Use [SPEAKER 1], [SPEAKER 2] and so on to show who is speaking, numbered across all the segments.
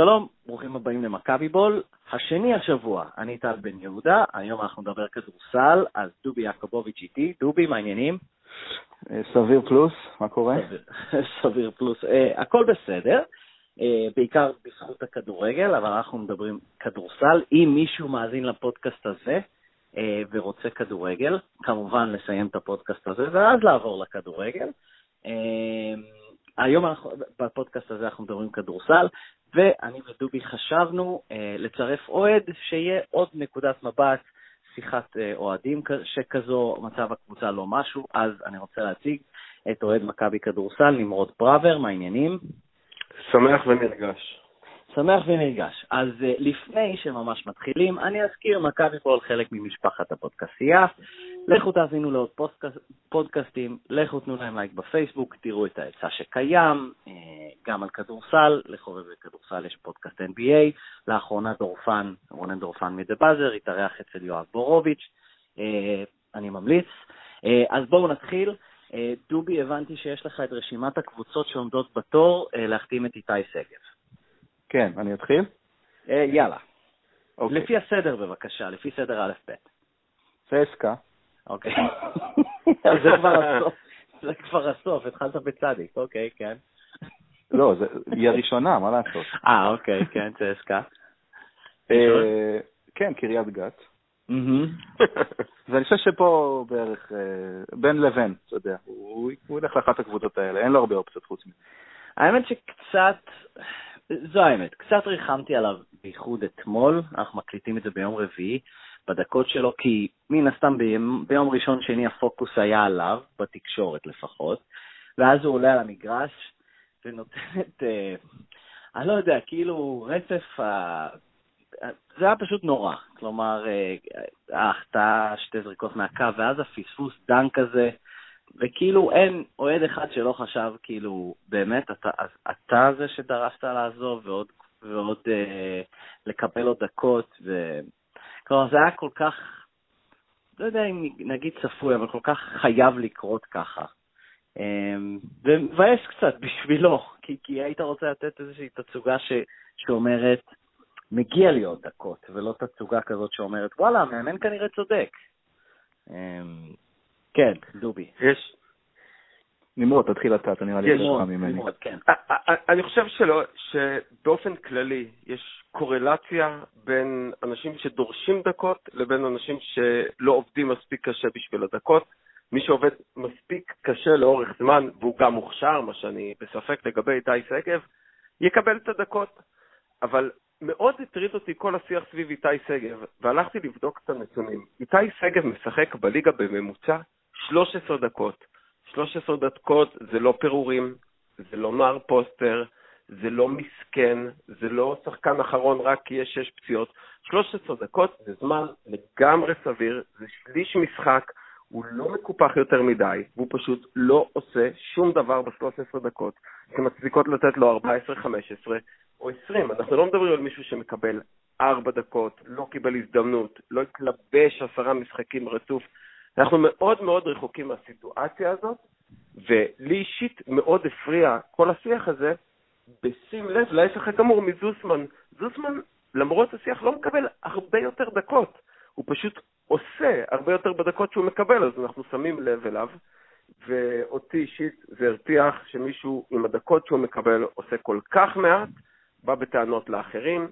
[SPEAKER 1] שלום, ברוכים הבאים למכבי בול. השני השבוע, אני טל בן יהודה, היום אנחנו נדבר כדורסל, אז דובי יעקובוביץ' איתי. דובי, מה העניינים?
[SPEAKER 2] אה, סביר פלוס, מה קורה?
[SPEAKER 1] סביר, סביר פלוס, uh, הכל בסדר, uh, בעיקר בזכות הכדורגל, אבל אנחנו מדברים כדורסל. אם מישהו מאזין לפודקאסט הזה uh, ורוצה כדורגל, כמובן לסיים את הפודקאסט הזה ואז לעבור לכדורגל. Uh, היום אנחנו, בפודקאסט הזה אנחנו מדברים כדורסל, ואני ודובי חשבנו אה, לצרף אוהד, שיהיה עוד נקודת מבט, שיחת אה, אוהדים שכזו, מצב הקבוצה לא משהו, אז אני רוצה להציג את אוהד מכבי כדורסל, נמרוד פראבר, מה העניינים?
[SPEAKER 3] שמח ונרגש.
[SPEAKER 1] שמח ונרגש. אז uh, לפני שממש מתחילים, אני אזכיר, מכבי פועל חלק ממשפחת הפודקסייה. לכו תאזינו לעוד פודקאס, פודקאסטים, לכו תנו להם לייק בפייסבוק, תראו את ההיצע שקיים, uh, גם על כדורסל, לחובבי כדורסל יש פודקאסט NBA, לאחרונה דורפן, רונן דורפן מדה באזר, התארח אצל יואב בורוביץ', uh, אני ממליץ. Uh, אז בואו נתחיל. דובי, הבנתי שיש לך את רשימת הקבוצות שעומדות בתור להחתים את איתי שגב.
[SPEAKER 2] כן, אני אתחיל?
[SPEAKER 1] אה, יאללה.
[SPEAKER 2] אוקיי.
[SPEAKER 1] לפי הסדר בבקשה, לפי סדר א'-ב'.
[SPEAKER 2] צסקה.
[SPEAKER 1] אוקיי. זה כבר הסוף, זה כבר הסוף, התחלת בצדיק, אוקיי, כן.
[SPEAKER 2] לא, זה- היא הראשונה, מה לעשות?
[SPEAKER 1] אה, אוקיי, כן, צסקה.
[SPEAKER 2] אה, כן, קריית גת. ואני חושב שפה בערך אה, בין לבין, אתה יודע, הוא ילך לאחת הקבוצות האלה, אין לו הרבה אופציות חוץ מזה.
[SPEAKER 1] האמת שקצת, זו האמת, קצת ריחמתי עליו, בייחוד אתמול, אנחנו מקליטים את זה ביום רביעי, בדקות שלו, כי מן הסתם ביום, ביום ראשון שני הפוקוס היה עליו, בתקשורת לפחות, ואז הוא עולה על המגרש ונותן את, אה, אני לא יודע, כאילו רצף, ה... זה היה פשוט נורא, כלומר, אה, ההחטאה, שתי זריקות מהקו, ואז הפספוס דנק הזה, וכאילו אין אוהד אחד שלא חשב, כאילו, באמת, אתה, אתה זה שדרשת לעזוב ועוד, ועוד אה, לקבל עוד דקות, ו... כלומר, זה היה כל כך, לא יודע אם נגיד צפוי, אבל כל כך חייב לקרות ככה. אה, ומבאס קצת בשבילו, כי, כי היית רוצה לתת איזושהי תצוגה ש, שאומרת, מגיע לי עוד דקות, ולא תצוגה כזאת שאומרת, וואלה, המאמן כנראה צודק. אה, כן, דובי.
[SPEAKER 3] יש,
[SPEAKER 2] נמרוד, תתחיל אתה, אתה נראה לי יותר חכם ממני.
[SPEAKER 1] נמרוד, כן.
[SPEAKER 3] א- א- אני חושב שלא, שבאופן כללי יש קורלציה בין אנשים שדורשים דקות לבין אנשים שלא עובדים מספיק קשה בשביל הדקות. מי שעובד מספיק קשה לאורך זמן, והוא גם מוכשר, מה שאני בספק לגבי איתי שגב, יקבל את הדקות. אבל מאוד הטריד אותי כל השיח סביב איתי שגב, והלכתי לבדוק את הנתונים. איתי שגב משחק בליגה בממוצע 13 דקות. 13 דקות זה לא פירורים, זה לא נער פוסטר, זה לא מסכן, זה לא שחקן אחרון רק כי יש שש פציעות. 13 דקות זה זמן לגמרי סביר, זה שליש משחק, הוא לא מקופח יותר מדי, והוא פשוט לא עושה שום דבר ב-13 דקות שמצדיקות לתת לו 14, 15 או 20. אנחנו לא מדברים על מישהו שמקבל 4 דקות, לא קיבל הזדמנות, לא התלבש עשרה משחקים רצוף. אנחנו מאוד מאוד רחוקים מהסיטואציה הזאת, ולי אישית מאוד הפריע כל השיח הזה, בשים לב להפך הגמור מזוסמן. זוסמן, למרות השיח, לא מקבל הרבה יותר דקות. הוא פשוט עושה הרבה יותר בדקות שהוא מקבל, אז אנחנו שמים לב אליו. ואותי אישית זה הרתיח שמישהו עם הדקות שהוא מקבל עושה כל כך מעט, בא בטענות לאחרים,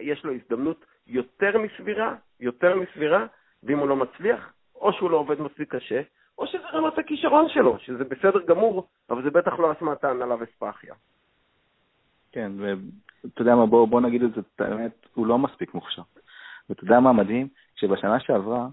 [SPEAKER 3] יש לו הזדמנות יותר מסבירה, יותר מסבירה, ואם הוא לא מצליח, או שהוא לא עובד מספיק קשה, או שזה רמת הכישרון שלו, שזה בסדר גמור, אבל זה בטח לא אשמת ההנהלה וספאחיה.
[SPEAKER 2] כן, ואתה יודע מה, בוא, בוא נגיד את זה, את האמת, הוא לא מספיק מוכשר. ואתה יודע מה מדהים? שבשנה שעברה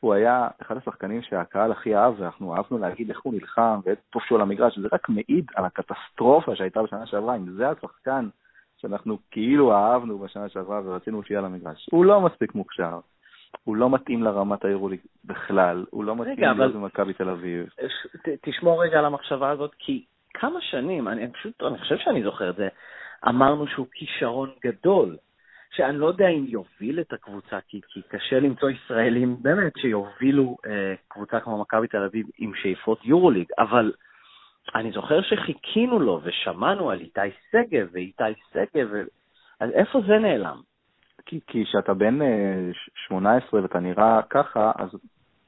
[SPEAKER 2] הוא היה אחד השחקנים שהקהל הכי אהב, ואנחנו אהבנו להגיד איך הוא נלחם ואיזה שהוא על המגרש, וזה רק מעיד על הקטסטרופה שהייתה בשנה שעברה, אם זה השחקן שאנחנו כאילו אהבנו בשנה שעברה ורצינו שיהיה על המגרש. הוא לא מספיק מוכשר, הוא לא מתאים לרמת היורוליג בכלל, הוא לא מתאים להיות במכבי תל אביב.
[SPEAKER 1] ת- תשמור רגע על המחשבה הזאת, כי כמה שנים, אני פשוט, אני חושב שאני זוכר את זה, אמרנו שהוא כישרון גדול, שאני לא יודע אם יוביל את הקבוצה, כי, כי קשה למצוא ישראלים באמת שיובילו אה, קבוצה כמו מכבי תל אביב עם שאיפות יורוליג, אבל אני זוכר שחיכינו לו ושמענו על איתי שגב ואיתי שגב, אז איפה זה נעלם?
[SPEAKER 2] כי כשאתה בן 18 ואתה נראה ככה, אז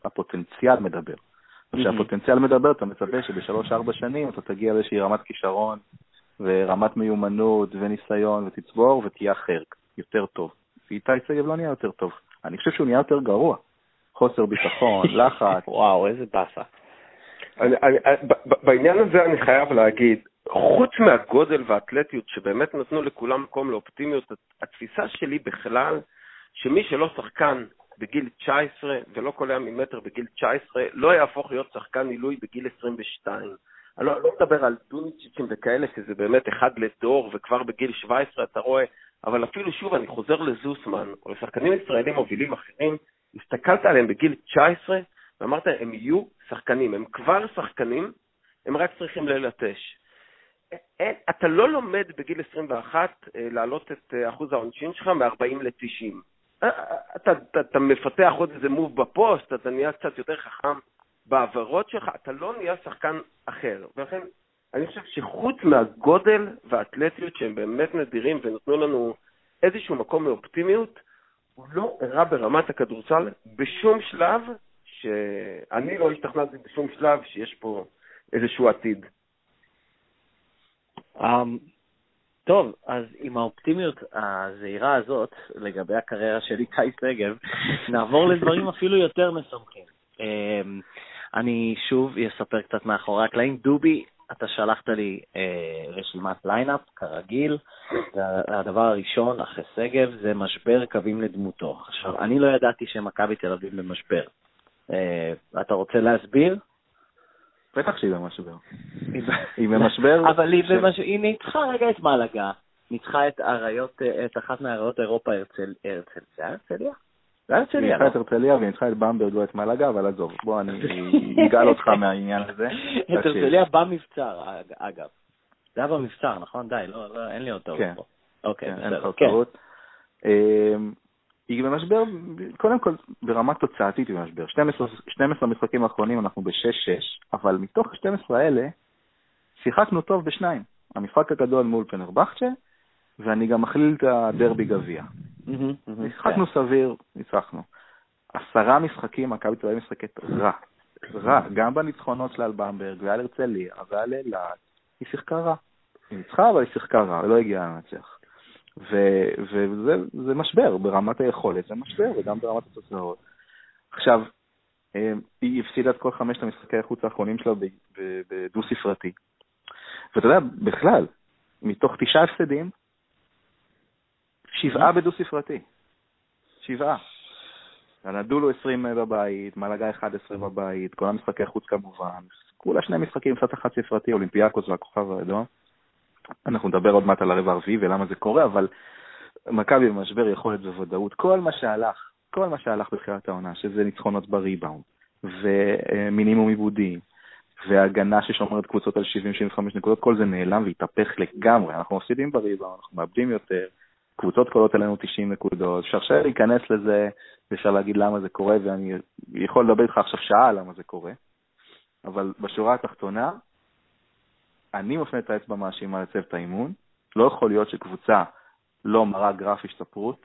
[SPEAKER 2] הפוטנציאל מדבר. כשהפוטנציאל מדבר, אתה מצפה שבשלוש-ארבע שנים אתה תגיע לאיזושהי רמת כישרון ורמת מיומנות וניסיון ותצבור ותהיה אחר, יותר טוב. ואיתי שגב לא נהיה יותר טוב. אני חושב שהוא נהיה יותר גרוע. חוסר ביטחון, לחץ.
[SPEAKER 1] וואו, איזה באסה.
[SPEAKER 3] אני, בעניין הזה אני חייב להגיד, חוץ מהגודל והאתלטיות שבאמת נתנו לכולם מקום לאופטימיות, התפיסה שלי בכלל, שמי שלא שחקן בגיל 19 ולא קולע ממטר בגיל 19, לא יהפוך להיות שחקן עילוי בגיל 22. אני לא, לא מדבר על דוניצ'יצ'ים וכאלה, שזה באמת אחד לדור, וכבר בגיל 17 אתה רואה, אבל אפילו שוב, אני חוזר לזוסמן, או לשחקנים ישראלים מובילים אחרים, הסתכלת עליהם בגיל 19, ואמרת, הם יהיו שחקנים, הם כבר שחקנים, הם רק צריכים ללטש. אין, אתה לא לומד בגיל 21 אה, להעלות את אה, אחוז העונשין שלך מ-40 ל-90. אה, אתה, אתה, אתה מפתח עוד איזה מוב בפוסט, אתה נהיה קצת יותר חכם בעבירות שלך, אתה לא נהיה שחקן אחר. ולכן, אני חושב שחוץ מהגודל והאתלטיות שהם באמת נדירים ונתנו לנו איזשהו מקום מאופטימיות, הוא לא הראה ברמת הכדורסל בשום שלב, שאני לא השתכנעתי בשום שלב שיש פה איזשהו עתיד.
[SPEAKER 1] Um, טוב, אז עם האופטימיות הזהירה הזאת לגבי הקריירה של איתי שגב, נעבור לדברים אפילו יותר משמחים. Um, אני שוב אספר קצת מאחורי הקלעים. דובי, אתה שלחת לי אה, רשימת lineup, כרגיל, והדבר הראשון אחרי שגב זה משבר קווים לדמותו. עכשיו, אני לא ידעתי שמכבי תל אביב במשבר. אה, אתה רוצה להסביר?
[SPEAKER 2] בטח שהיא במשבר. היא במשבר...
[SPEAKER 1] אבל היא ניצחה רגע את מלאגה, ניצחה את אריות, את אחת מאריות אירופה, הרצל... הרצל, זה היה הרצליה? זה היה הרצליה.
[SPEAKER 2] ניצחה את הרצליה וניצחה את במברג את מלאגה, אבל עזוב, בוא, אני אגאל אותך מהעניין הזה.
[SPEAKER 1] את הרצליה במבצר, אגב. זה היה במבצר, נכון? די, לא, לא, אין לי עוד טעות
[SPEAKER 2] כן.
[SPEAKER 1] פה. אוקיי,
[SPEAKER 2] כן, אין. לך
[SPEAKER 1] כן.
[SPEAKER 2] טעות. היא במשבר, קודם כל, ברמה תוצאתית היא במשבר. 12 12 המשחקים האחרונים אנחנו ב-6-6, אבל מתוך ה-12 האלה, שיחקנו טוב בשניים. המשחק הגדול מול פנרבכצ'ה, ואני גם מכליל את הדרבי גביע. שיחקנו סביר, ניצחנו. עשרה משחקים, מכבי תל אביב משחקת רע. רע, גם בניצחונות שלה על במברג ועל הרצליה ועל אילת, היא שיחקה רע. היא ניצחה, אבל היא שיחקה רע, לא הגיעה לנצח. ו- וזה זה משבר, ברמת היכולת זה משבר, וגם ברמת התוצאות. עכשיו, אה, היא הפסידה את כל חמשת המשחקי החוץ האחרונים שלה בדו-ספרתי. ואתה יודע, בכלל, מתוך תשעה הפסדים, שבעה בדו-ספרתי. שבעה. נדולו 20 בבית, מלאגה 11 בבית, כל המשחקי חוץ כמובן, כולה שני משחקים קצת אחת ספרתי, אולימפיאקוס והכוכב האדום. אנחנו נדבר עוד מעט על הרבע הרביעי ולמה זה קורה, אבל מכבי במשבר יכולת בוודאות. כל מה שהלך, כל מה שהלך בתחילת העונה, שזה ניצחונות בריבאונד, ומינימום עיבודים, והגנה ששומרת קבוצות על 70-75 נקודות, כל זה נעלם והתהפך לגמרי. אנחנו מפסידים בריבאונד, אנחנו מאבדים יותר, קבוצות קולות עלינו 90 נקודות. אפשר עכשיו להיכנס לזה, ואפשר להגיד למה זה קורה, ואני יכול לדבר איתך עכשיו שעה למה זה קורה, אבל בשורה התחתונה, אני מפנה את האצבע מאשימה לצוות האימון. לא יכול להיות שקבוצה לא מראה גרף השתפרות.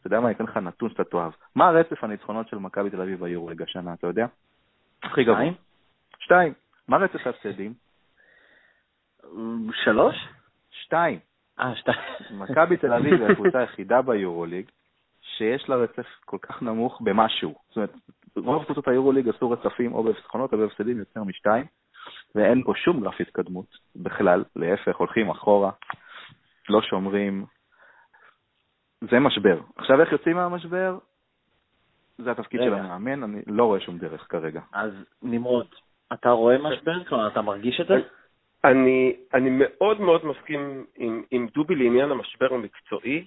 [SPEAKER 2] אתה יודע מה, אני אתן לך נתון שאתה תאהב. מה רצף הניצחונות של מכבי תל אביב ביורוליג השנה, אתה יודע? הכי גבוה.
[SPEAKER 1] שתיים?
[SPEAKER 2] שתיים. מה רצף ההפסדים?
[SPEAKER 1] שלוש?
[SPEAKER 2] שתיים.
[SPEAKER 1] אה, שתיים.
[SPEAKER 2] מכבי תל אביב היא הקבוצה היחידה ביורוליג שיש לה רצף כל כך נמוך במשהו. זאת אומרת, רוב קבוצות היורוליג עשו רצפים או בהפסחונות או בהפסדים יותר משתיים, ואין פה שום גרף התקדמות בכלל, להפך, הולכים אחורה, לא שומרים. זה משבר. עכשיו, איך יוצאים מהמשבר? זה התפקיד של
[SPEAKER 1] רגע.
[SPEAKER 2] המאמן, אני לא רואה שום דרך כרגע.
[SPEAKER 1] אז נמרוד, אתה רואה משבר? כלומר, אתה מרגיש את זה?
[SPEAKER 3] אני, אני מאוד מאוד מסכים עם, עם דובי לעניין המשבר המקצועי.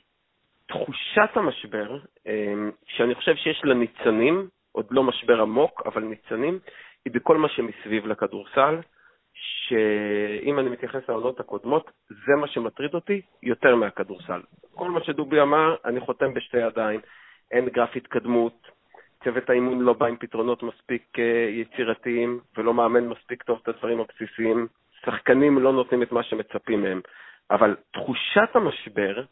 [SPEAKER 3] תחושת המשבר, אמ, שאני חושב שיש לה ניצנים, עוד לא משבר עמוק, אבל ניצנים, היא בכל מה שמסביב לכדורסל, שאם אני מתייחס לעונות הקודמות, זה מה שמטריד אותי יותר מהכדורסל. כל מה שדובי אמר, אני חותם בשתי ידיים. אין גרף התקדמות, צוות האימון לא בא עם פתרונות מספיק אה, יצירתיים ולא מאמן מספיק טוב את הדברים הבסיסיים. שחקנים לא נותנים את מה שמצפים מהם. אבל תחושת המשבר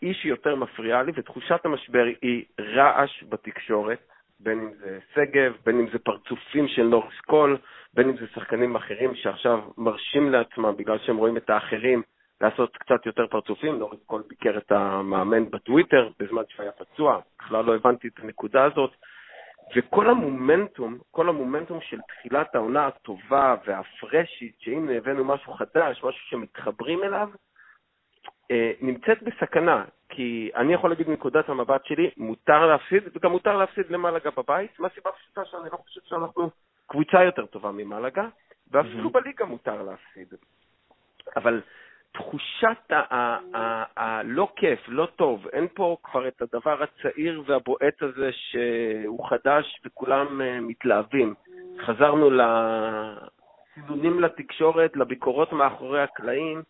[SPEAKER 3] היא שיותר מפריעה לי, ותחושת המשבר היא רעש בתקשורת, בין אם זה שגב, בין אם זה פרצופים של נוריס קול, בין אם זה שחקנים אחרים שעכשיו מרשים לעצמם, בגלל שהם רואים את האחרים, לעשות קצת יותר פרצופים. נוריס קול ביקר את המאמן בטוויטר בזמן שהיה פצוע, בכלל לא הבנתי את הנקודה הזאת. וכל המומנטום, כל המומנטום של תחילת העונה הטובה והפרשית, שהנה הבאנו משהו חדש, משהו שמתחברים אליו, אה, נמצאת בסכנה, כי אני יכול להגיד מנקודת המבט שלי, מותר להפסיד, וגם מותר להפסיד למלגה בבית, מהסיבה פשוטה שאני לא חושב שאנחנו קבוצה יותר טובה ממלגה, ואפילו בליגה מותר להפסיד. אבל תחושת הלא כיף, לא טוב, אין פה כבר את הדבר הצעיר והבועט הזה שהוא חדש וכולם אה, מתלהבים. חזרנו לסינונים לתקשורת, לביקורות מאחורי הקלעים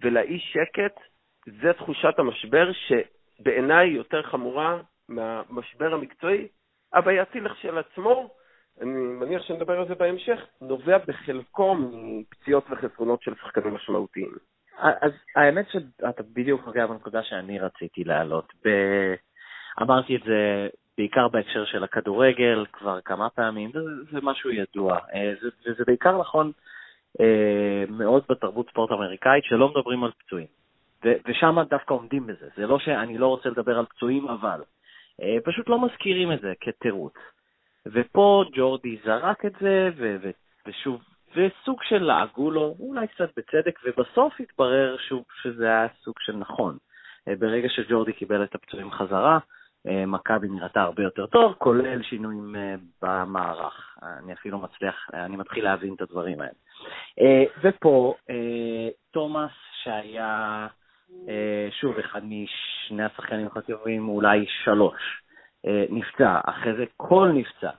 [SPEAKER 3] ולאי שקט, זה תחושת המשבר שבעיניי יותר חמורה מהמשבר המקצועי, הבעייתי לכשעצמו, אני מניח שנדבר על זה בהמשך, נובע בחלקו מפציעות וחסרונות של שחקנים משמעותיים.
[SPEAKER 1] אז האמת שאתה בדיוק נוגע בנקודה שאני רציתי להעלות. ב... אמרתי את זה בעיקר בהקשר של הכדורגל כבר כמה פעמים, זה, זה משהו ידוע, אה, זה, וזה בעיקר נכון אה, מאוד בתרבות ספורט אמריקאית, שלא מדברים על פצועים. ושם דווקא עומדים בזה. זה לא שאני לא רוצה לדבר על פצועים, אבל אה, פשוט לא מזכירים את זה כתירוץ. ופה ג'ורדי זרק את זה, ו- ו- ושוב, וסוג של לעגו לו, אולי קצת בצדק, ובסוף התברר שוב שזה היה סוג של נכון. אה, ברגע שג'ורדי קיבל את הפצועים חזרה, אה, מכבי נראתה הרבה יותר טוב, כולל שינויים במערך. אני אפילו מצליח, אני מתחיל להבין את הדברים האלה. ופה תומאס, שהיה שוב אחד משני השחקנים החשובים, אולי שלוש, נפצע, אחרי זה כל נפצע.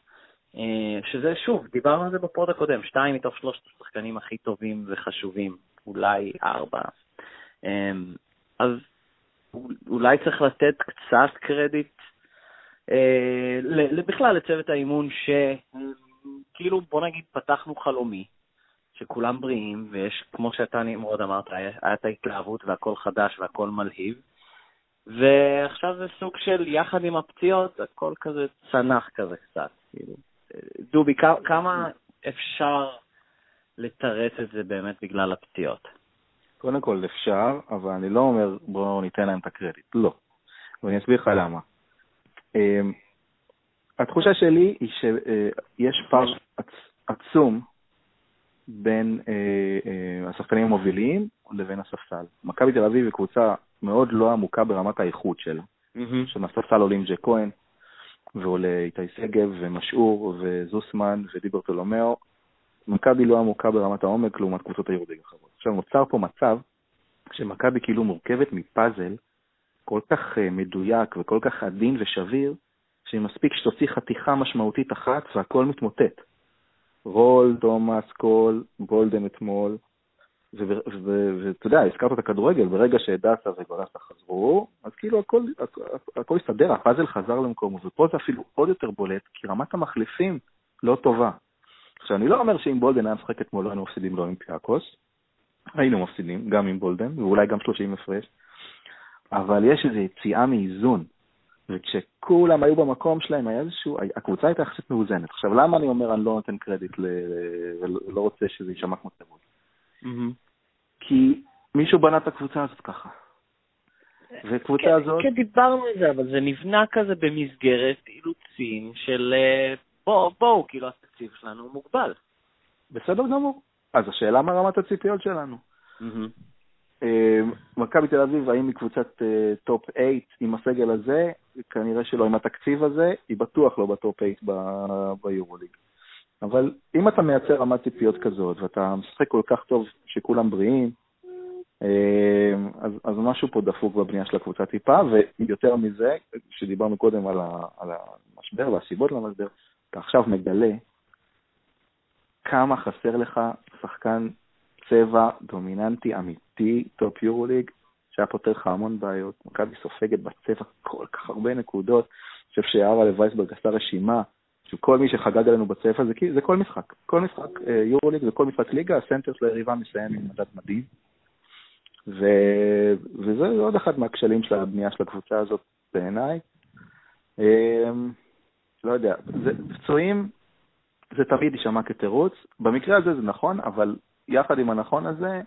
[SPEAKER 1] אה, שזה שוב, דיברנו על זה בפוד הקודם, שתיים מתוך שלושת השחקנים הכי טובים וחשובים, אולי ארבע. אה, אז אולי צריך לתת קצת קרדיט אה, בכלל לצוות האימון, שכאילו, בוא נגיד, פתחנו חלומי, שכולם בריאים, ויש, כמו שאתה נמרוד אמרת, היה את ההתלהבות והכל חדש והכל מלהיב. ועכשיו זה סוג של, יחד עם הפציעות, הכל כזה צנח כזה קצת, כאילו. דובי, כמה אפשר לתרץ את זה באמת בגלל הפציעות?
[SPEAKER 2] קודם כל אפשר, אבל אני לא אומר בואו ניתן להם את הקרדיט, לא. ואני אסביר לך למה. אמ, התחושה שלי היא שיש פער עצום בין אה, אה, השחקנים המובילים לבין הספסל. מכבי תל אביב היא קבוצה מאוד לא עמוקה ברמת האיכות שלה. Mm-hmm. שמהספסל עולים ג'ק כהן, ועולה איתי שגב ומשעור וזוסמן ודיברטולומיאו. מכבי לא עמוקה ברמת העומק לעומת קבוצות יורוליג אחרות. עכשיו נוצר פה מצב שמכבי כאילו מורכבת מפאזל כל כך uh, מדויק וכל כך עדין ושביר, שמספיק שתוציא חתיכה משמעותית אחת והכל מתמוטט. רומן, תומאס, קול, בולדן אתמול, ואתה יודע, הזכרת את הכדורגל, ברגע שדסה וגולסה חזרו, אז כאילו הכל, הכל הסתדר, הפאזל חזר למקומו, ופה זה אפילו עוד יותר בולט, כי רמת המחליפים לא טובה. עכשיו, אני לא אומר שאם בולדן היה משחק אתמול לא היינו מפסידים לאולימפיאקוס, היינו מפסידים, גם עם בולדן, ואולי גם 30 הפרש, אבל יש איזו יציאה מאיזון, וכשכולם היו במקום שלהם, היה איזשהו, הקבוצה הייתה יחסית מאוזנת. עכשיו, למה אני אומר אני לא נותן קרדיט ולא רוצה שזה יישמע כמו תירוץ? Mm-hmm. כי מישהו בנה את הקבוצה הזאת ככה. וקבוצה כן, הזאת...
[SPEAKER 1] כן, דיברנו על זה, אבל זה נבנה כזה במסגרת אילוצים של אה, בואו, בוא, כאילו התקציב שלנו מוגבל.
[SPEAKER 2] בסדר גמור. אז השאלה מה רמת הציפיות שלנו. Mm-hmm. מכבי תל אביב, האם היא קבוצת top uh, 8 עם הסגל הזה? כנראה שלא. עם התקציב הזה, היא בטוח לא ב top 8 ביורוליג. אבל אם אתה מייצר רמת ציפיות כזאת, ואתה משחק כל כך טוב שכולם בריאים, אה, אז, אז משהו פה דפוק בבנייה של הקבוצה טיפה, ויותר מזה, כשדיברנו קודם על, ה, על המשבר והסיבות למשבר, אתה עכשיו מגלה כמה חסר לך שחקן צבע דומיננטי אמיתי, top יורוליג, שהיה פותר לך המון בעיות. מכבי סופגת בצבע כל כך הרבה נקודות. אני חושב שאריאלה ווייסברג עשה רשימה שכל מי שחגג עלינו בצפע זה, זה כל משחק. כל משחק אה, יורוליג זה כל משחק ליגה, הסנטר של היריבה מסיים עם מדד מדהים. ו... וזה עוד אחד מהכשלים של הבנייה של הקבוצה הזאת בעיניי. אמ, לא יודע, זה, פצועים זה תמיד יישמע כתירוץ, במקרה הזה זה נכון, אבל יחד עם הנכון הזה,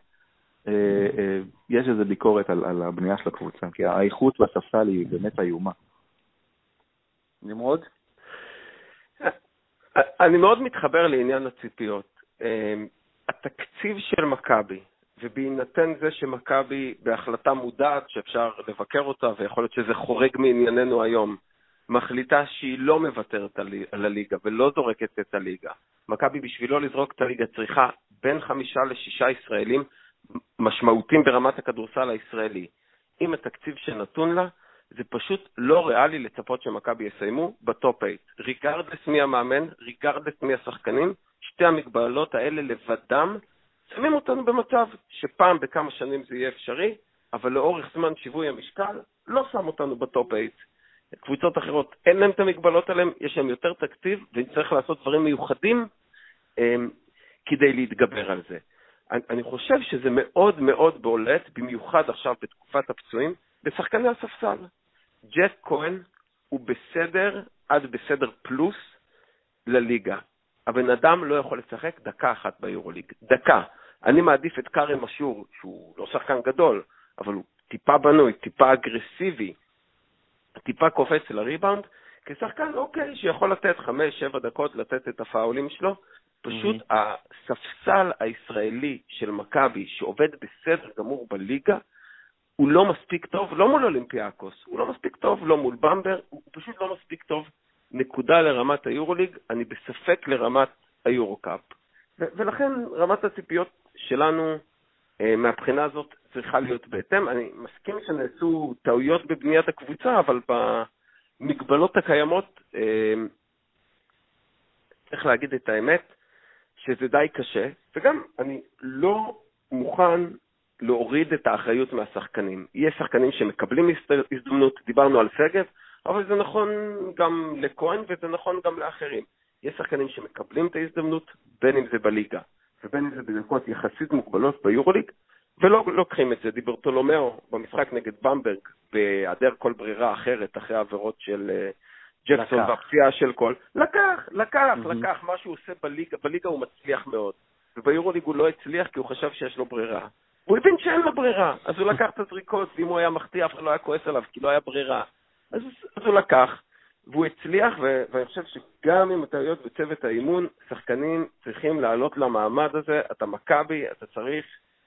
[SPEAKER 2] אה, אה, יש איזו ביקורת על, על הבנייה של הקבוצה, כי האיכות בספסל היא באמת איומה.
[SPEAKER 1] נמרוד?
[SPEAKER 3] אני מאוד מתחבר לעניין הציפיות. התקציב של מכבי, ובהינתן זה שמכבי בהחלטה מודעת שאפשר לבקר אותה, ויכול להיות שזה חורג מענייננו היום, מחליטה שהיא לא מוותרת על הליגה ולא זורקת את הליגה. מכבי בשביל לא לזרוק את הליגה צריכה בין חמישה לשישה ישראלים משמעותיים ברמת הכדורסל הישראלי. עם התקציב שנתון לה, זה פשוט לא ריאלי לצפות שמכבי יסיימו בטופ 8. regardless מי המאמן, regardless מי השחקנים, שתי המגבלות האלה לבדם שמים אותנו במצב שפעם בכמה שנים זה יהיה אפשרי, אבל לאורך זמן שיווי המשקל לא שם אותנו בטופ 8. קבוצות אחרות, אין להן את המגבלות האלה, יש להן יותר תקציב, ונצטרך לעשות דברים מיוחדים um, כדי להתגבר על זה. אני, אני חושב שזה מאוד מאוד בולט, במיוחד עכשיו בתקופת הפצועים, בשחקני הספסל. ג'ק כהן הוא בסדר עד בסדר פלוס לליגה. הבן אדם לא יכול לשחק דקה אחת ביורוליג. דקה. אני מעדיף את כרם אשור, שהוא לא שחקן גדול, אבל הוא טיפה בנוי, טיפה אגרסיבי, טיפה קופץ לריבאונד, כשחקן, אוקיי, שיכול לתת חמש-שבע דקות לתת את הפאולים שלו. פשוט mm-hmm. הספסל הישראלי של מכבי, שעובד בסדר גמור בליגה, הוא לא מספיק טוב, לא מול אולימפיאקוס, הוא לא מספיק טוב, לא מול במבר, הוא פשוט לא מספיק טוב. נקודה לרמת היורוליג, אני בספק לרמת היורו-קאפ. ולכן רמת הציפיות שלנו אה, מהבחינה הזאת צריכה להיות בהתאם. אני מסכים שנעשו טעויות בבניית הקבוצה, אבל במגבלות הקיימות, אה, צריך להגיד את האמת, שזה די קשה, וגם אני לא מוכן להוריד את האחריות מהשחקנים. יש שחקנים שמקבלים הזדמנות, דיברנו על שגב, אבל זה נכון גם לכהן וזה נכון גם לאחרים. יש שחקנים שמקבלים את ההזדמנות, בין אם זה בליגה ובין אם זה בדקות יחסית מוגבלות ביורוליג, ולא לוקחים את זה. דיברטולומיאו במשחק נגד במברג, בהיעדר כל ברירה אחרת אחרי העבירות של אה, ג'קסון והפציעה של כל, לקח, לקח, mm-hmm. לקח, מה שהוא עושה בליגה, בליגה הוא מצליח מאוד, וביורוליג הוא לא הצליח כי הוא חשב שיש לו ברירה. הוא הבין שאין לו ברירה, אז הוא לקח את הזריקות, ואם הוא היה מחטיא אף אחד לא היה כועס עליו, כי לא היה ברירה. אז, אז הוא לקח, והוא הצליח, ו- ואני חושב שגם עם הטעויות בצוות האימון, שחקנים צריכים לעלות למעמד הזה. אתה מכבי, אתה צריך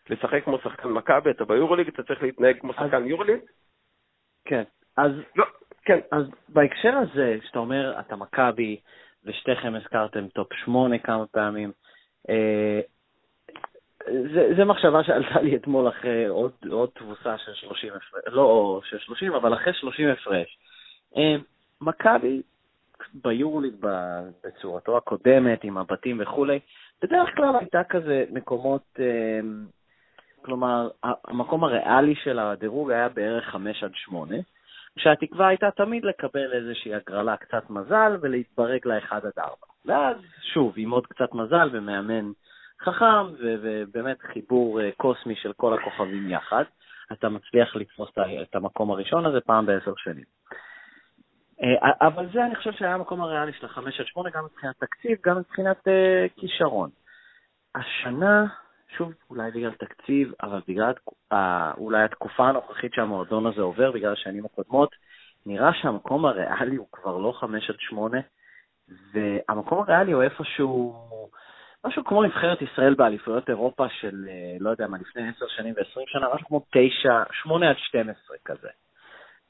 [SPEAKER 3] לשחק כמו שחקן מכבי, אתה ביורוליג, אתה צריך להתנהג כמו שחקן יורוליג.
[SPEAKER 1] כן, אז,
[SPEAKER 3] לא, כן.
[SPEAKER 1] אז בהקשר הזה, שאתה אומר, אתה מכבי, ושניכם הזכרתם טופ שמונה כמה פעמים, אה, זה, זה מחשבה שעלתה לי אתמול אחרי עוד, עוד תבוסה של 30 הפרש, לא של 30, אבל אחרי 30 הפרש. אה, מכבי ביורוליג בצורתו הקודמת, עם הבתים וכולי, בדרך כלל הייתה כזה מקומות, אה, כלומר, המקום הריאלי של הדירוג היה בערך 5 עד 8, כשהתקווה הייתה תמיד לקבל איזושהי הגרלה קצת מזל ולהתברג ל-1 עד 4. ואז, שוב, עם עוד קצת מזל ומאמן חכם, ובאמת חיבור אה, קוסמי של כל הכוכבים יחד, אתה מצליח לתפוס את המקום הראשון הזה פעם בעשר שנים. אה, אבל זה, אני חושב שהיה המקום הריאלי של החמש עד שמונה, גם מבחינת תקציב, גם מבחינת uh, כישרון. השנה, שוב, אולי בגלל תקציב, אבל בגלל uh, אולי התקופה הנוכחית שהמועדון הזה עובר, בגלל השנים הקודמות, נראה שהמקום הריאלי הוא כבר לא חמש עד שמונה, והמקום הריאלי הוא איפשהו משהו כמו נבחרת ישראל באליפויות אירופה של, אה, לא יודע מה, לפני 10 שנים ו-20 שנה, משהו כמו 9, 8 עד 12 כזה.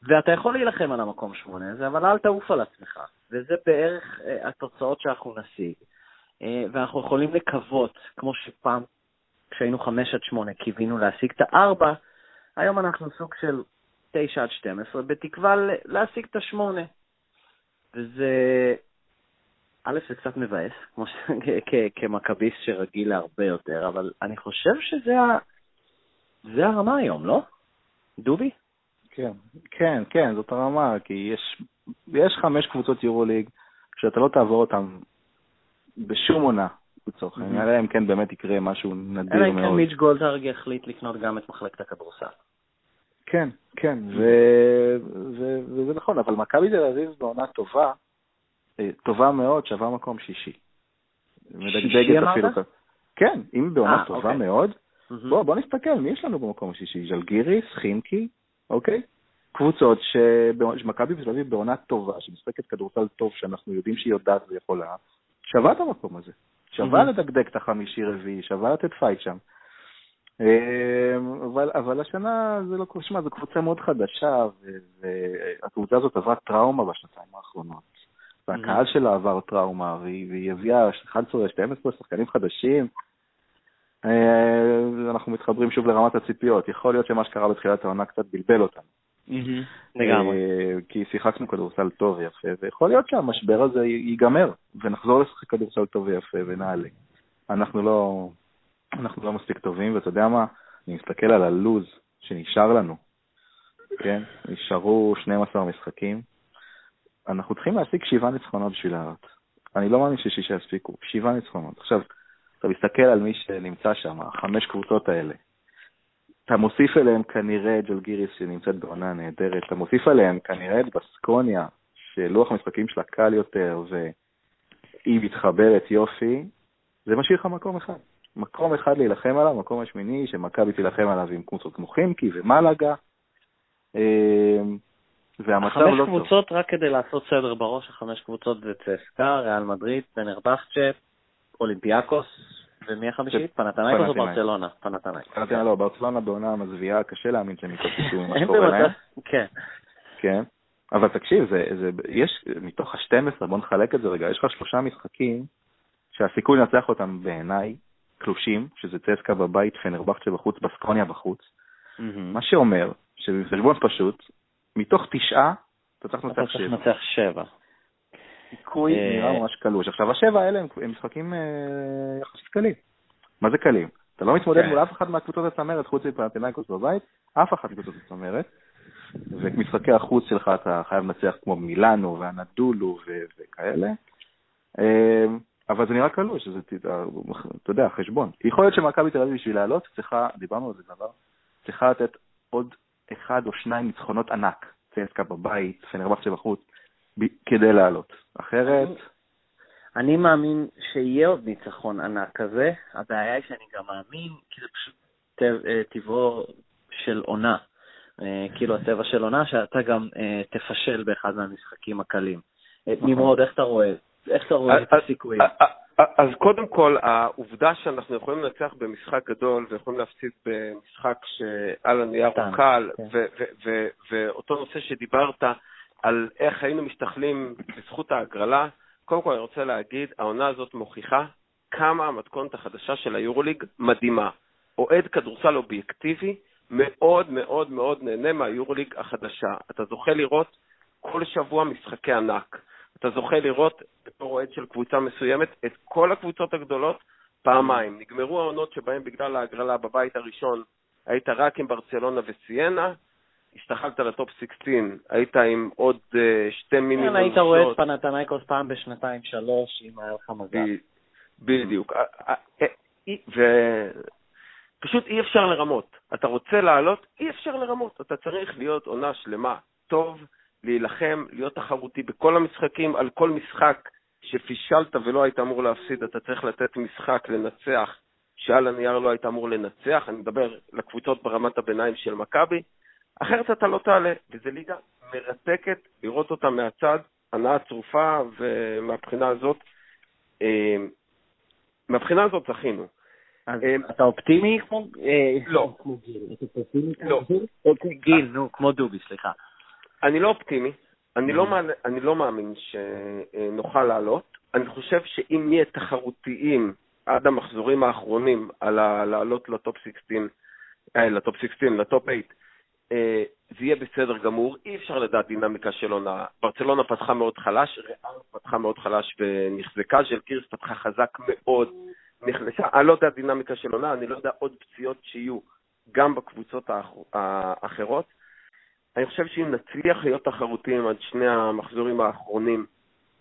[SPEAKER 1] ואתה יכול להילחם על המקום 8 הזה, אבל אל תעוף על עצמך. וזה בערך uh, התוצאות שאנחנו נשיג. ואנחנו יכולים לקוות, כמו שפעם, כשהיינו 5 עד 8, קיווינו להשיג את ה-4, היום אנחנו סוג של 9 עד 12, בתקווה להשיג את ה-8. וזה א', זה קצת מבאס, כמו ש... כמכביסט שרגיל להרבה יותר, אבל אני חושב שזה ה... זה הרמה היום, לא? דובי?
[SPEAKER 2] כן, כן, כן, זאת הרמה, כי יש, יש חמש קבוצות יורוליג שאתה לא תעבור אותן בשום עונה, לצורך העניין, אלא אם כן באמת יקרה משהו נדיר
[SPEAKER 1] אלא אם כן
[SPEAKER 2] מאוד.
[SPEAKER 1] מיץ' גולדהרג יחליט לקנות גם את מחלקת הכדורסל.
[SPEAKER 2] כן, כן. ו... וזה נכון, אבל מכבי תל אביב בעונה טובה, אה, טובה מאוד, שווה מקום שישי. מדגדגת
[SPEAKER 1] אמרת?
[SPEAKER 2] אפילו כן, אם בעונה
[SPEAKER 1] אה,
[SPEAKER 2] טובה
[SPEAKER 1] אוקיי.
[SPEAKER 2] מאוד,
[SPEAKER 1] מהמם.
[SPEAKER 2] בוא, בוא נסתכל, מי יש לנו במקום השישי? ז'לגיריס, חימקי, אוקיי? קבוצות שמכבי תל אביב בעונה טובה, שמשחקת כדורסל טוב, שאנחנו יודעים שהיא יודעת ויכולה, שווה את המקום הזה. שווה
[SPEAKER 1] Mhm.
[SPEAKER 2] לדגדג את החמישי-רביעי, שווה לתת fight שם. אה, אבל, אבל השנה זה לא, שמע, זו קבוצה מאוד חדשה, והקבוצה הזאת עברה טראומה בשנתיים האחרונות. והקהל שלה עבר טראומה, והיא, והיא הביאה 11-12 שחקנים חדשים. אה, אנחנו מתחברים שוב לרמת הציפיות. יכול להיות שמה שקרה בתחילת העונה קצת בלבל אותנו.
[SPEAKER 1] מהמם. לגמרי.
[SPEAKER 2] אה, כי שיחקנו כדורסל טוב ויפה, ויכול להיות שהמשבר הזה ייגמר, ונחזור לשחק כדורסל טוב ויפה ונעלה. אנחנו לא, אנחנו לא מספיק טובים, ואתה יודע מה? אני מסתכל על הלוז שנשאר לנו, כן? נשארו 12 משחקים. אנחנו צריכים להשיג שבעה ניצחונות בשביל לעלות. אני לא מאמין ששישה יספיקו, שבעה ניצחונות. עכשיו, אתה מסתכל על מי שנמצא שם, החמש קבוצות האלה. אתה מוסיף אליהם כנראה את ג'לגיריס שנמצאת בעונה נהדרת, אתה מוסיף עליהם כנראה את בסקוניה, שלוח המשחקים שלה קל יותר והיא מתחברת יופי, זה משאיר לך מקום אחד. מקום אחד להילחם עליו, מקום השמיני שמכבי תילחם עליו עם קבוצות כמו חימקי ומלאגה. אמ, והמצב
[SPEAKER 1] חמש
[SPEAKER 2] לא טוב.
[SPEAKER 1] קבוצות, רק כדי לעשות סדר בראש, החמש קבוצות זה צסקה, ריאל מדריד, פנרבכצ'ה, אולימפיאקוס, ומי החמישית? פנתנייקוס או. ברצלונה? פנתנייקוס.
[SPEAKER 2] אמרתי, לא, ברצלונה בעונה מזוויעה, קשה להאמין שהם ממה
[SPEAKER 1] אין
[SPEAKER 2] שקורה להם.
[SPEAKER 1] כן.
[SPEAKER 2] כן, אבל תקשיב, זה, זה, יש, מתוך ה-12, בוא נחלק את זה רגע, יש לך שלושה משחקים שהסיכוי לנצח אותם בעיניי קלושים, שזה צסקה בבית, פנרבכצ'ה בחוץ, בסקוניה בחוץ,
[SPEAKER 1] מהמם.
[SPEAKER 2] מה שאומר שבחשבון פשוט, מתוך תשעה, אתה צריך לנצח שבע.
[SPEAKER 1] לנצח שבע.
[SPEAKER 2] סיכוי
[SPEAKER 1] אה,
[SPEAKER 2] נראה ממש קלוש. עכשיו, השבע האלה הם, משחקים אה, יחסית קלים. מה זה קלים? אתה לא מתמודד
[SPEAKER 1] כן.
[SPEAKER 2] מול אף אחד מהקבוצות הצמרת חוץ מפנתינאיקוס בבית, אף אחת מקבוצות הצמרת. ומשחקי החוץ שלך אתה חייב לנצח כמו מילאנו והנדולו ו- וכאלה. אה, אבל זה נראה קלוש, זה, אתה יודע, חשבון. יכול להיות שמכבי תל אביב בשביל לעלות צריכה, דיברנו על זה דבר, צריכה לתת עוד אחד או שניים ניצחונות ענק, צסקה בבית, פנרבכצ'ה בחוץ, כדי לעלות. אחרת,
[SPEAKER 1] אני מאמין שיהיה עוד ניצחון ענק כזה, הבעיה היא שאני גם מאמין, כי זה פשוט אה, טבעו של עונה. אה, כאילו הטבע של עונה, שאתה גם אה, תפשל באחד מהמשחקים הקלים.
[SPEAKER 2] נכון.
[SPEAKER 1] נמרוד, איך אתה רואה? איך אתה רואה את הסיכויים?
[SPEAKER 3] אז- קודם כל, העובדה שאנחנו יכולים לנצח במשחק גדול ויכולים להפסיד במשחק שעל הנייר הוא קל,
[SPEAKER 1] כן.
[SPEAKER 3] ואותו נושא שדיברת על איך היינו משתכלים בזכות ההגרלה, קודם כל אני רוצה להגיד, העונה הזאת מוכיחה כמה המתכונת החדשה של היורוליג מדהימה. אוהד כדורסל אובייקטיבי מאוד מאוד מאוד נהנה מהיורוליג החדשה. אתה זוכה לראות כל שבוע משחקי ענק. אתה זוכה לראות בתור אוהד של קבוצה מסוימת את כל הקבוצות הגדולות פעמיים. נגמרו העונות שבהן בגלל ההגרלה בבית הראשון היית רק עם ברצלונה וסיאנה, השתחלת לטופ 16, היית עם עוד אה, שתי מיני
[SPEAKER 1] כן, היית רואה את פנתנייקוס פעם בשנתיים שלוש, אם היה לך מזל.
[SPEAKER 3] בדיוק. אה, אה, ופשוט אי אפשר לרמות. אתה רוצה לעלות, אי אפשר לרמות. אתה צריך להיות עונה שלמה, טוב, להילחם, להיות תחרותי בכל המשחקים, על כל משחק שפישלת ולא היית אמור להפסיד, אתה צריך לתת משחק לנצח, שעל הנייר לא היית אמור לנצח. אני מדבר לקבוצות ברמת הביניים של מכבי. אחרת אתה לא תעלה, וזו ליגה מרתקת לראות אותה מהצד, הנאה צרופה, ומהבחינה הזאת, אה, מהבחינה הזאת זכינו.
[SPEAKER 1] אז
[SPEAKER 3] אה,
[SPEAKER 1] אתה אופטימי כמו... אה,
[SPEAKER 3] לא.
[SPEAKER 1] כמו גיל. אתה אופטימי כמו
[SPEAKER 3] לא.
[SPEAKER 1] גיל? כמו גיל, נו, כמו דובי, סליחה.
[SPEAKER 3] אני לא אופטימי, אני
[SPEAKER 1] Mm.
[SPEAKER 3] לא, מעלה- אני לא מאמין שנוכל לעלות. אני חושב שאם נהיה תחרותיים עד המחזורים האחרונים על לעלות לטופ 16, אה, לטופ 16, לטופ 8, אה, זה יהיה בסדר גמור. אי אפשר לדעת דינמיקה של עונה. ברצלונה פתחה מאוד חלש, ריאל פתחה מאוד חלש ונחזקה, ז'לקירס פתחה חזק מאוד, נחלשה. אני לא יודע דינמיקה של עונה, אני לא יודע עוד פציעות שיהיו גם בקבוצות האח- האחרות. אני חושב שאם נצליח להיות תחרותיים עד שני המחזורים האחרונים,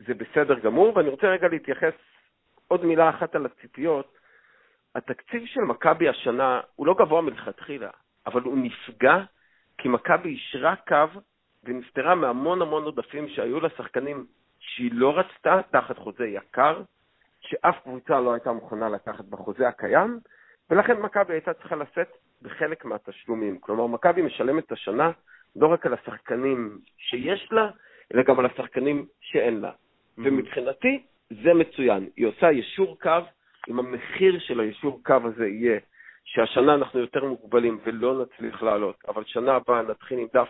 [SPEAKER 3] זה בסדר גמור, ואני רוצה רגע להתייחס עוד מילה אחת על הציפיות. התקציב של מכבי השנה הוא לא גבוה מלכתחילה, אבל הוא נפגע כי מכבי אישרה קו ונפטרה מהמון המון עודפים שהיו לשחקנים שהיא לא רצתה תחת חוזה יקר, שאף קבוצה לא הייתה מוכנה לקחת בחוזה הקיים, ולכן מכבי הייתה צריכה לשאת בחלק מהתשלומים. כלומר, מכבי משלמת השנה לא רק על השחקנים שיש לה, אלא גם על השחקנים שאין לה. Mm-hmm. ומבחינתי, זה מצוין. היא עושה ישור קו, אם המחיר של הישור קו הזה יהיה שהשנה אנחנו יותר מוגבלים ולא נצליח לעלות, אבל שנה הבאה נתחיל עם דף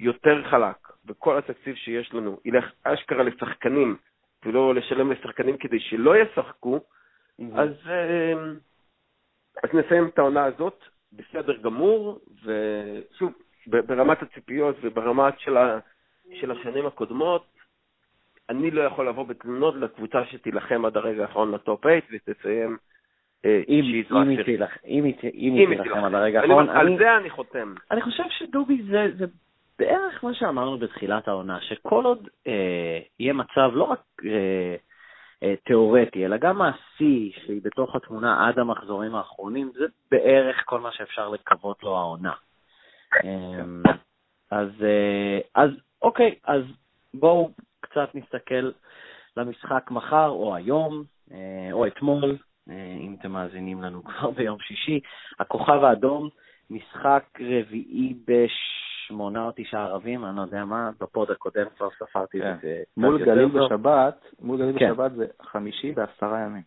[SPEAKER 3] יותר חלק, וכל התקציב שיש לנו ילך אשכרה לשחקנים, ולא לשלם לשחקנים כדי שלא ישחקו. אז, אמ, אז נסיים את העונה הזאת בסדר גמור, ושוב, ברמת הציפיות וברמת של, ה, של השנים הקודמות, אני לא יכול לבוא בתלונות לקבוצה שתילחם עד הרגע האחרון לטופ 8 ותסיים
[SPEAKER 1] אם היא תילחם עד הרגע האחרון.
[SPEAKER 3] על זה אני חותם.
[SPEAKER 1] אני חושב שדובי זה בערך מה שאמרנו בתחילת העונה, שכל עוד אה, יהיה מצב לא רק אה, אה, תיאורטי, אלא גם מעשי, שהיא בתוך התמונה עד המחזורים האחרונים, זה בערך כל מה שאפשר לקוות לו העונה. אה, אז, אה, אז אוקיי, אז בואו קצת נסתכל למשחק מחר או היום אה, או אתמול, אה, אם אתם מאזינים לנו כבר ביום שישי. הכוכב האדום, משחק רביעי בש... שמונה או תשעה ערבים, אני לא יודע מה, בפוד הקודם כבר ספרתי את
[SPEAKER 2] כן. זה. מול גליל בשבת, מול גליל כן. בשבת זה חמישי בעשרה ימים.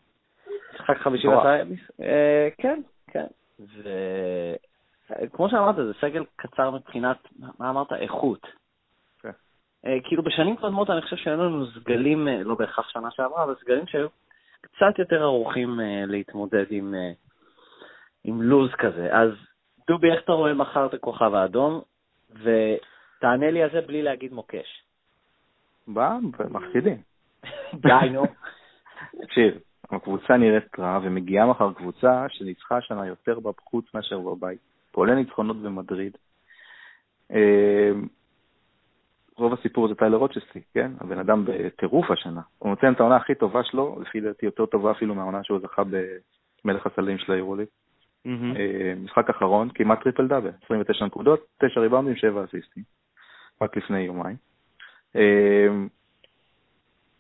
[SPEAKER 1] משחק חמישי בעשרה ימים? אה, כן, כן. וכמו שאמרת, זה סגל קצר מבחינת, מה אמרת? איכות. כן. אה, כאילו בשנים קודמות אני חושב שהיו לנו סגלים, אה, לא בהכרח שנה שעברה, אבל סגלים שהיו קצת יותר ערוכים להתמודד עם, עם לוז כזה. אז דובי, איך אתה רואה מחר את הכוכב האדום? ותענה לי על זה בלי להגיד מוקש.
[SPEAKER 2] בא, מפסידים.
[SPEAKER 1] די, נו.
[SPEAKER 2] תקשיב, הקבוצה נראית רע, ומגיעה מחר קבוצה שניצחה השנה יותר בחוץ מאשר בבית. כולל ניצחונות במדריד. רוב הסיפור זה טיילר רוצ'סטי, כן? הבן אדם בטירוף השנה. הוא נותן את העונה הכי טובה שלו, לפי דעתי יותר טובה אפילו מהעונה שהוא זכה במלך הסלים של היורוליג. אה, משחק אחרון, כמעט טריפל דאבל, 29 נקודות, 9 ריבאונדים, 7 אסיסטים, רק לפני יומיים. אה,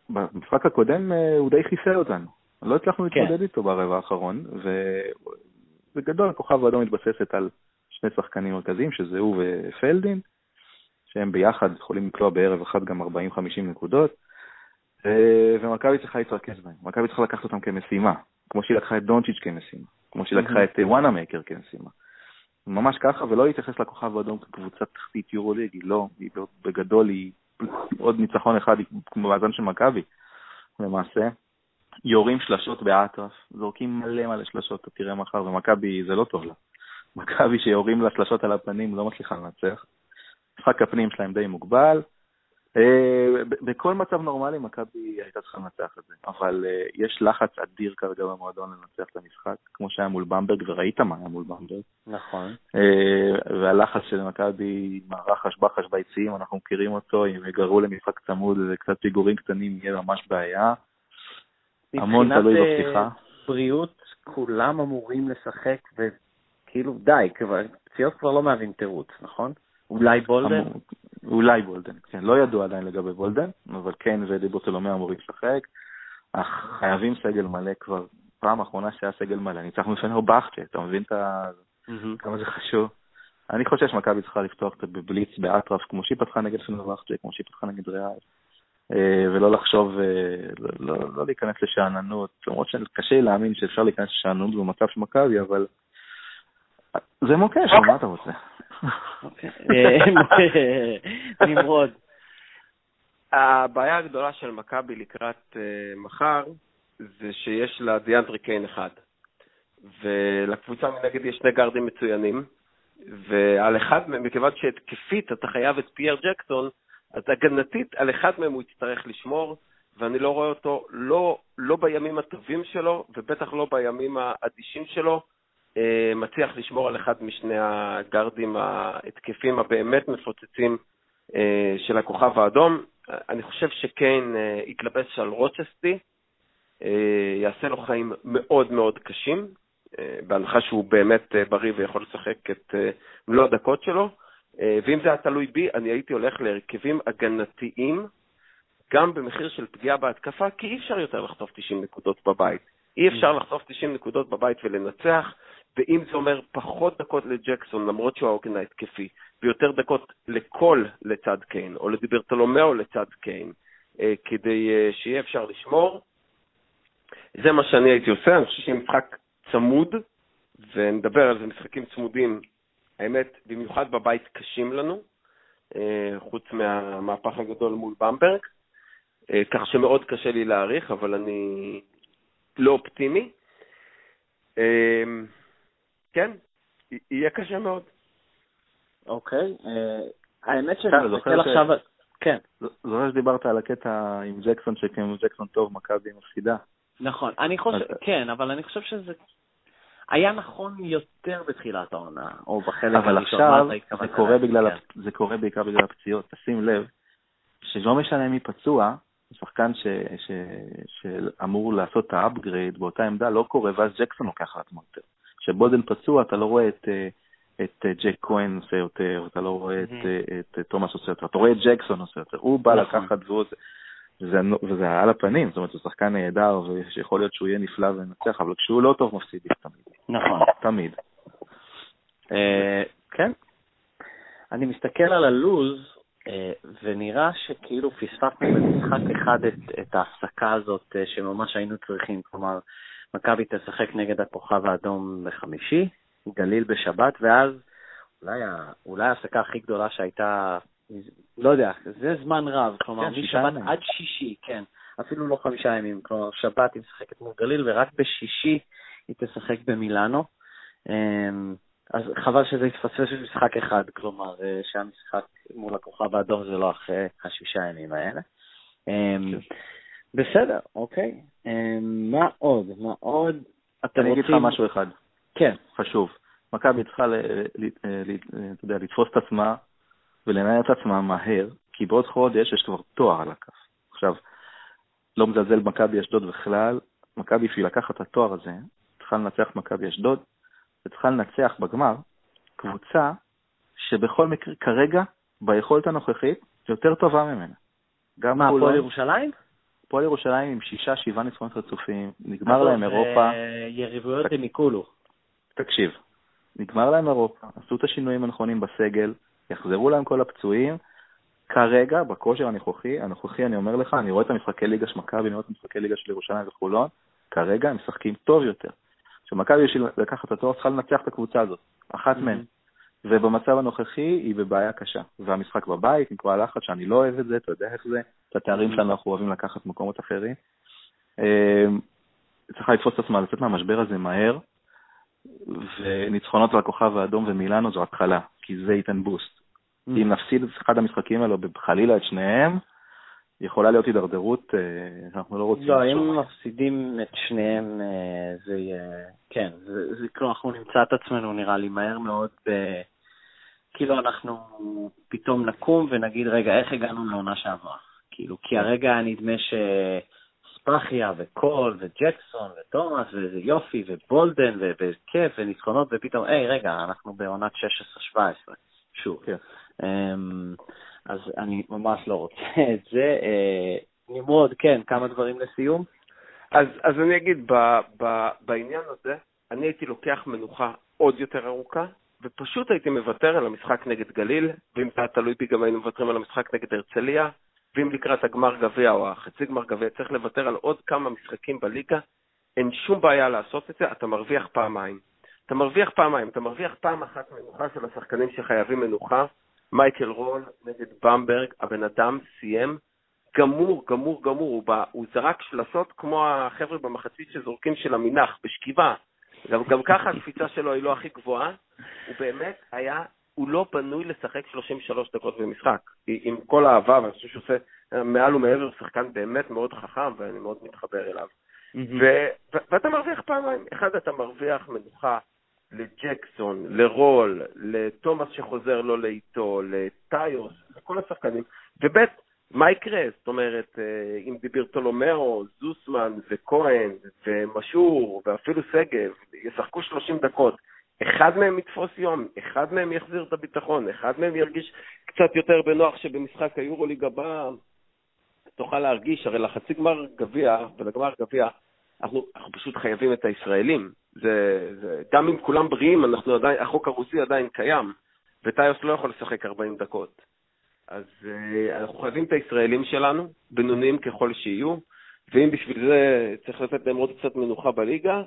[SPEAKER 2] במשחק הקודם אה, הוא די חיסר אותנו, לא הצלחנו כן. להתמודד איתו ברבע האחרון, ובגדול הכוכב האדום מתבססת על שני שחקנים מרכזיים, שזה הוא ופלדין, שהם ביחד יכולים לקלוע בערב אחד גם 40-50 נקודות, ומכבי צריכה להתרכז בהם, מכבי צריכה לקחת אותם כמשימה, כמו שהיא לקחה את דונצ'יץ' כמשימה. כמו שהיא לקחה את וואנה מייקר כמשימה. ממש ככה, ולא להתייחס לכוכב האדום כקבוצת תחתית יורוליג, היא לא, היא בגדול היא עוד ניצחון אחד כמו מאזן של מכבי, למעשה. יורים שלשות באטרף, זורקים מלא מלא שלשות, אתה תראה מחר, ומכבי זה לא טוב לה. מכבי שיורים לה שלשות על הפנים לא מצליחה לנצח. משחק הפנים שלהם די מוגבל, אה, בכל מצב נורמלי מכבי הייתה צריכה לנצח את זה, אבל אה, יש לחץ אדיר כרגע במועדון לנצח את המשחק, כמו שהיה מול במברג, וראית מה היה מול במברג.
[SPEAKER 1] נכון.
[SPEAKER 2] אה, והלחץ של מכבי, עם הרחש בחש ביציעים, אנחנו מכירים אותו, אם יגרו למשחק צמוד וקצת פיגורים קטנים, יהיה ממש בעיה. המון תלוי בפתיחה.
[SPEAKER 1] בריאות, כולם אמורים לשחק, וכאילו די, פציעות כבר לא מהווים תירוץ, נכון? אולי בולדן?
[SPEAKER 2] אולי בולדן, כן. לא ידוע עדיין לגבי בולדן, אבל כן ודיברתולומאו אמורים לשחק. חייבים סגל מלא כבר. פעם אחרונה שהיה סגל מלא, ניצחנו את פנרבכצ'ה, אתה מבין כמה זה חשוב? אני חושב שמכבי צריכה לפתוח בבליץ מטורף, כמו שהיא פתחה נגד פנרבכצ'ה, כמו שהיא פתחה נגד ריאל, אה, ולא לחשוב, אה, לא, לא, לא להיכנס לשאננות, למרות שקשה לי להאמין שאפשר להיכנס לשאננות במצב של מכבי, אבל זה מוקש, מה אתה רוצה?
[SPEAKER 1] אוקיי. אה, נמרוד.
[SPEAKER 3] הבעיה הגדולה של מכבי לקראת uh, מחר זה שיש לה דיאנדרי קיין אחד. ולקבוצה מנגד יש שני גארדים מצוינים, ועל אחד מהם, מכיוון שהתקפית אתה חייב את פייר ג'קסון, אז הגנתית על אחד מהם הוא יצטרך לשמור, ואני לא רואה אותו לא, לא בימים הטובים שלו, ובטח לא בימים האדישים שלו. אה, מצליח לשמור על אחד משני הגארדים ההתקפים הבאמת מפוצצים אה, של הכוכב האדום. אני חושב שקיין אה, התלבש על רוצ'סטי, יעשה לו חיים מאוד מאוד קשים, בהנחה שהוא באמת בריא ויכול לשחק את מלוא הדקות שלו. ואם זה היה תלוי בי, אני הייתי הולך להרכבים הגנתיים, גם במחיר של פגיעה בהתקפה, כי אי אפשר יותר לחטוף 90 נקודות בבית. אי אפשר לחטוף 90 נקודות בבית ולנצח, ואם זה אומר פחות דקות לג'קסון, למרות שהוא העוגן ההתקפי, ויותר דקות לכל לצד קיין, או לדיברטולומיאו לצד קיין, כדי שיהיה אפשר לשמור, זה מה שאני הייתי עושה, אני חושב שמשחק צמוד, ונדבר על זה, משחקים צמודים, האמת, במיוחד בבית קשים לנו, אה, חוץ מהמהפך הגדול מול במברג, אה, כך שמאוד קשה לי להעריך, אבל אני לא אופטימי. אה, כן, יהיה קשה מאוד.
[SPEAKER 1] אוקיי, האמת שאני מסתכל עכשיו... כן.
[SPEAKER 2] זוכר שדיברת על הקטע עם ג'קסון, שכן ג'קסון טוב, מכבי מפסידה.
[SPEAKER 1] נכון, אני חושב, אז... כן, אבל אני חושב שזה היה נכון יותר בתחילת העונה, או בחלק
[SPEAKER 2] אבל עכשיו זה קורה, בגלל, כן. זה קורה בעיקר בגלל הפציעות. תשים לב שלא משנה מי פצוע, שחקן ש, ש, שאמור לעשות את ה upgrade באותה עמדה לא קורה, ואז ג'קסון לוקח על עצמו יותר. כשבולדן פצוע אתה לא רואה את, את ג'ק כהן עושה יותר, אתה לא רואה את, את, את תומאס עושה יותר, אתה רואה את ג'קסון עושה יותר. הוא בא נכון. לקחת והוא עושה... וזה, וזה על הפנים, זאת אומרת, הוא שחקן נהדר, ושיכול להיות שהוא יהיה נפלא וינצח, אבל כשהוא לא טוב מפסידים תמיד.
[SPEAKER 1] נכון.
[SPEAKER 2] תמיד.
[SPEAKER 1] אה, כן. אני מסתכל על הלוז, אה, ונראה שכאילו פספסנו במשחק אחד את, את ההפסקה הזאת אה, שממש היינו צריכים. כלומר, מכבי תשחק נגד הכוכב האדום בחמישי, גליל בשבת, ואז אולי, אולי ההפסקה הכי גדולה שהייתה לא יודע, זה זמן רב, כלומר, כן, משבת עד שישי, כן, אפילו לא חמישה ימים, כלומר, שבת היא משחקת מול גליל, ורק בשישי היא תשחק במילאנו. אז חבל שזה יתפספס במשחק אחד, כלומר, אה, שהמשחק מול הכוכב האדום זה לא אחרי השישה ימים האלה. אמ, כן. בסדר, אוקיי. אמ, מה עוד? מה עוד?
[SPEAKER 2] אני אגיד לך משהו אחד.
[SPEAKER 1] כן.
[SPEAKER 2] חשוב. מכבי צריכה, אתה יודע, לתפוס את עצמה ולנהל את עצמם מהר, כי בעוד חודש יש כבר תואר על הכף. עכשיו, לא מזלזל במכבי אשדוד בכלל, מכבי בשביל לקחת את התואר הזה, צריכה לנצח מכבי אשדוד, וצריכה לנצח בגמר קבוצה שבכל מקרה, כרגע, ביכולת הנוכחית, יותר טובה ממנה.
[SPEAKER 1] גם מה, הפועל ירושלים?
[SPEAKER 2] הפועל ירושלים עם שישה, שבעה ניצחונות רצופים, נגמר להם אירופה.
[SPEAKER 1] יריבויות הם עיקולו.
[SPEAKER 2] תקשיב, נגמר להם אירופה, עשו את השינויים הנכונים בסגל, יחזרו להם כל הפצועים. כרגע, בכושר הנוכחי, הנוכחי אני אומר לך, אני רואה את המשחקי ליגה של מכבי, אני רואה את המשחקי ליגה של ירושלים וחולון, כרגע הם משחקים טוב יותר. שמכבי בשביל לקחת את התואר צריכה לנצח את הקבוצה הזאת, אחת מהן. ובמצב הנוכחי היא בבעיה קשה. והמשחק בבית, עם כל הלחץ, שאני לא אוהב את זה, אתה יודע איך זה, את התארים שלנו אנחנו אוהבים לקחת מקומות אחרים. אמ, צריכה לתפוס את עצמה, לצאת מהמשבר הזה מהר, וניצחונות על הכוכב האדום ומילאנו זו התחלה, כי זה ייתן בוסט. Mm. אם נפסיד את אחד המשחקים האלו, חלילה את שניהם, יכולה להיות הידרדרות שאנחנו אה, לא רוצים.
[SPEAKER 1] לא, אם מפסידים את שניהם, אה, זה יהיה... כן, זה, זה כאילו אנחנו נמצא את עצמנו, נראה לי, מהר מאוד ב... כאילו אנחנו פתאום נקום ונגיד, רגע, איך הגענו לעונה שעברה? כאילו, כי הרגע נדמה ש... ספחיה וקול וג'קסון ותומאס ואיזה יופי ובולדן וכיף וניצחונות ופתאום, היי, רגע, אנחנו בעונת 16-17, שוב. כן. אמ, אז אני ממש לא רוצה את זה. אה, נמרוד, כן, כמה דברים לסיום?
[SPEAKER 3] אז, אז אני אגיד, ב, ב, בעניין הזה, אני הייתי לוקח מנוחה עוד יותר ארוכה, ופשוט הייתי מוותר על המשחק נגד גליל, ואם זה היה תלוי בי גם היינו מוותרים על המשחק נגד הרצליה, ואם לקראת הגמר גביע או החצי גמר גביע צריך לוותר על עוד כמה משחקים בליגה, אין שום בעיה לעשות את זה, אתה מרוויח פעמיים. אתה מרוויח פעמיים, אתה מרוויח פעם אחת מנוחה של השחקנים שחייבים מנוחה. מייקל רול נגד במברג, הבן אדם סיים גמור, גמור, גמור, הוא, בא, הוא זרק שלשות כמו החבר'ה במחצית שזורקים של המנח, בשכיבה. גם, גם ככה הקפיצה שלו היא לא הכי גבוהה, הוא באמת היה הוא לא בנוי לשחק 33 דקות במשחק. עם כל האהבה, ואני חושב שהוא עושה מעל ומעבר שחקן באמת מאוד חכם, ואני מאוד מתחבר אליו. ו- ואתה מרוויח פעמיים. אחד, אתה מרוויח מנוחה לג'קסון, לרול, לתומאס שחוזר לו לאיטו, לטיוס, לכל השחקנים. וב', מה יקרה? זאת אומרת, אה, אם דיברתולומאו, זוסמן וכהן ומשור ואפילו שגב ישחקו 30 דקות, אחד מהם יתפוס יום, אחד מהם יחזיר את הביטחון, אחד מהם ירגיש קצת יותר בנוח שבמשחק היורוליג הבא תוכל להרגיש, הרי לחצי גמר גביע ולגמר גביע, אנחנו, אנחנו פשוט חייבים את הישראלים. זה, זה, גם אם כולם בריאים, אנחנו עדיין, החוק הרוסי עדיין קיים, וטיוס לא יכול לשחק 40 דקות. אז uh, אנחנו חייבים את הישראלים שלנו, בינוניים ככל שיהיו, ואם בשביל זה צריך לתת להם עוד קצת מנוחה בליגה,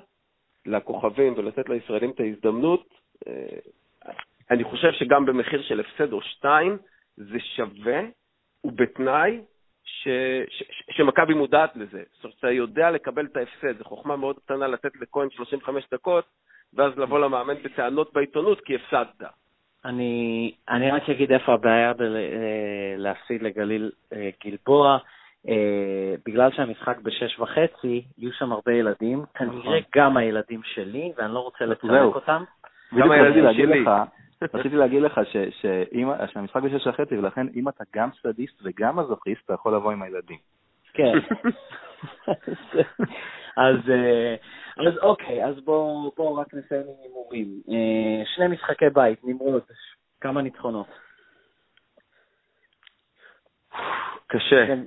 [SPEAKER 3] לכוכבים ולתת לישראלים את ההזדמנות, uh, אני חושב שגם במחיר של הפסד או שתיים, זה שווה, ובתנאי שמכבי מודעת לזה. זאת אומרת, אתה יודע לקבל את ההפסד, זו חוכמה מאוד קטנה לתת לכהן 35 דקות, ואז לבוא למאמן בטענות בעיתונות כי הפסדת.
[SPEAKER 1] אני, אני רק אגיד איפה הבעיה בלהפסיד אה, לגליל אה, גלבוע. אה, בגלל שהמשחק בשש וחצי, יהיו שם הרבה ילדים, כנראה נכון. גם הילדים שלי, ואני לא רוצה לצלק אותם.
[SPEAKER 2] גם הילדים שלי. רציתי להגיד לך שהמשחק בשש וחצי, ולכן אם אתה גם סדיסט וגם מזוכיסט, אתה יכול לבוא עם הילדים.
[SPEAKER 1] כן. אז, אה, אז אוקיי, אז בואו בוא רק נסיים עם הימורים. אה, שני משחקי בית, נמרוד, כמה ניצחונות?
[SPEAKER 3] קשה. כן.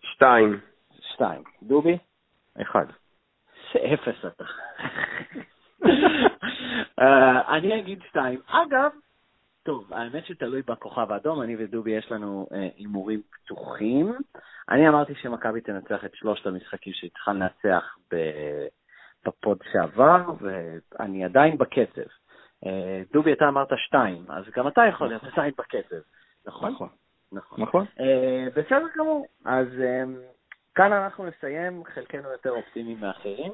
[SPEAKER 3] שתיים.
[SPEAKER 1] שתיים. דובי?
[SPEAKER 2] אחד.
[SPEAKER 1] אפס אתה. אה, אני אגיד שתיים. אגב, טוב, האמת שתלוי בכוכב האדום, אני ודובי יש לנו אה, הימורים uh, פתוחים. אני אמרתי שמכבי תנצח את שלושת המשחקים שהתחל לנצח בפוד שעבר, ואני עדיין בקצב. Uh, דובי, אתה אמרת שתיים, אז גם אתה יכול להיות עדיין בקצב, נכון?
[SPEAKER 2] נכון.
[SPEAKER 1] נכון. נכון. Uh, בסדר גמור, אז um, כאן אנחנו נסיים, חלקנו יותר אופטימיים מאחרים.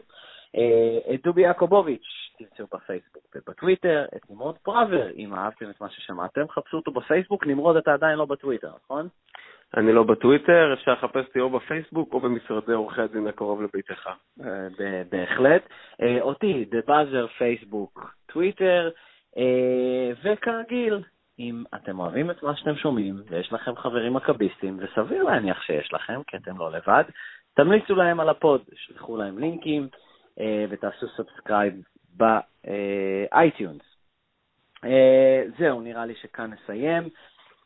[SPEAKER 1] Uh, את דובי יעקובוביץ', תמצאו בפייסבוק ובטוויטר, את נמרוד פראבר, אם אהבתם את מה ששמעתם, חפשו אותו בפייסבוק, נמרוד אתה עדיין לא בטוויטר, נכון?
[SPEAKER 3] אני לא בטוויטר, אפשר לחפש אותי או בפייסבוק או במשרדי עורכי הדין הקרוב לביתך.
[SPEAKER 1] אה, בהחלט. אה, אותי, The Buzzer, פייסבוק, טוויטר, אה, וכרגיל, אם אתם אוהבים את מה שאתם שומעים ויש לכם חברים מכביסטים, וסביר להניח שיש לכם, כי אתם לא לבד, תמליצו להם על ה pod, שלחו להם לינקים ותעשו subscribe ב iTunes. אה, זהו, נראה לי שכאן נסיים.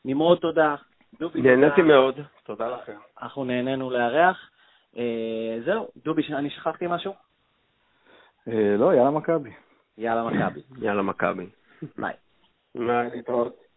[SPEAKER 1] נמרוד, תודה.
[SPEAKER 3] דובי, נהניתי מאוד, תודה לכם.
[SPEAKER 1] אנחנו נהנינו לארח. אה, זהו, דובי, אני שכחתי משהו?
[SPEAKER 2] אה, לא, יאללה מכבי.
[SPEAKER 1] יאללה מכבי.
[SPEAKER 3] יאללה מכבי.
[SPEAKER 1] ביי.
[SPEAKER 3] ביי, להתראות.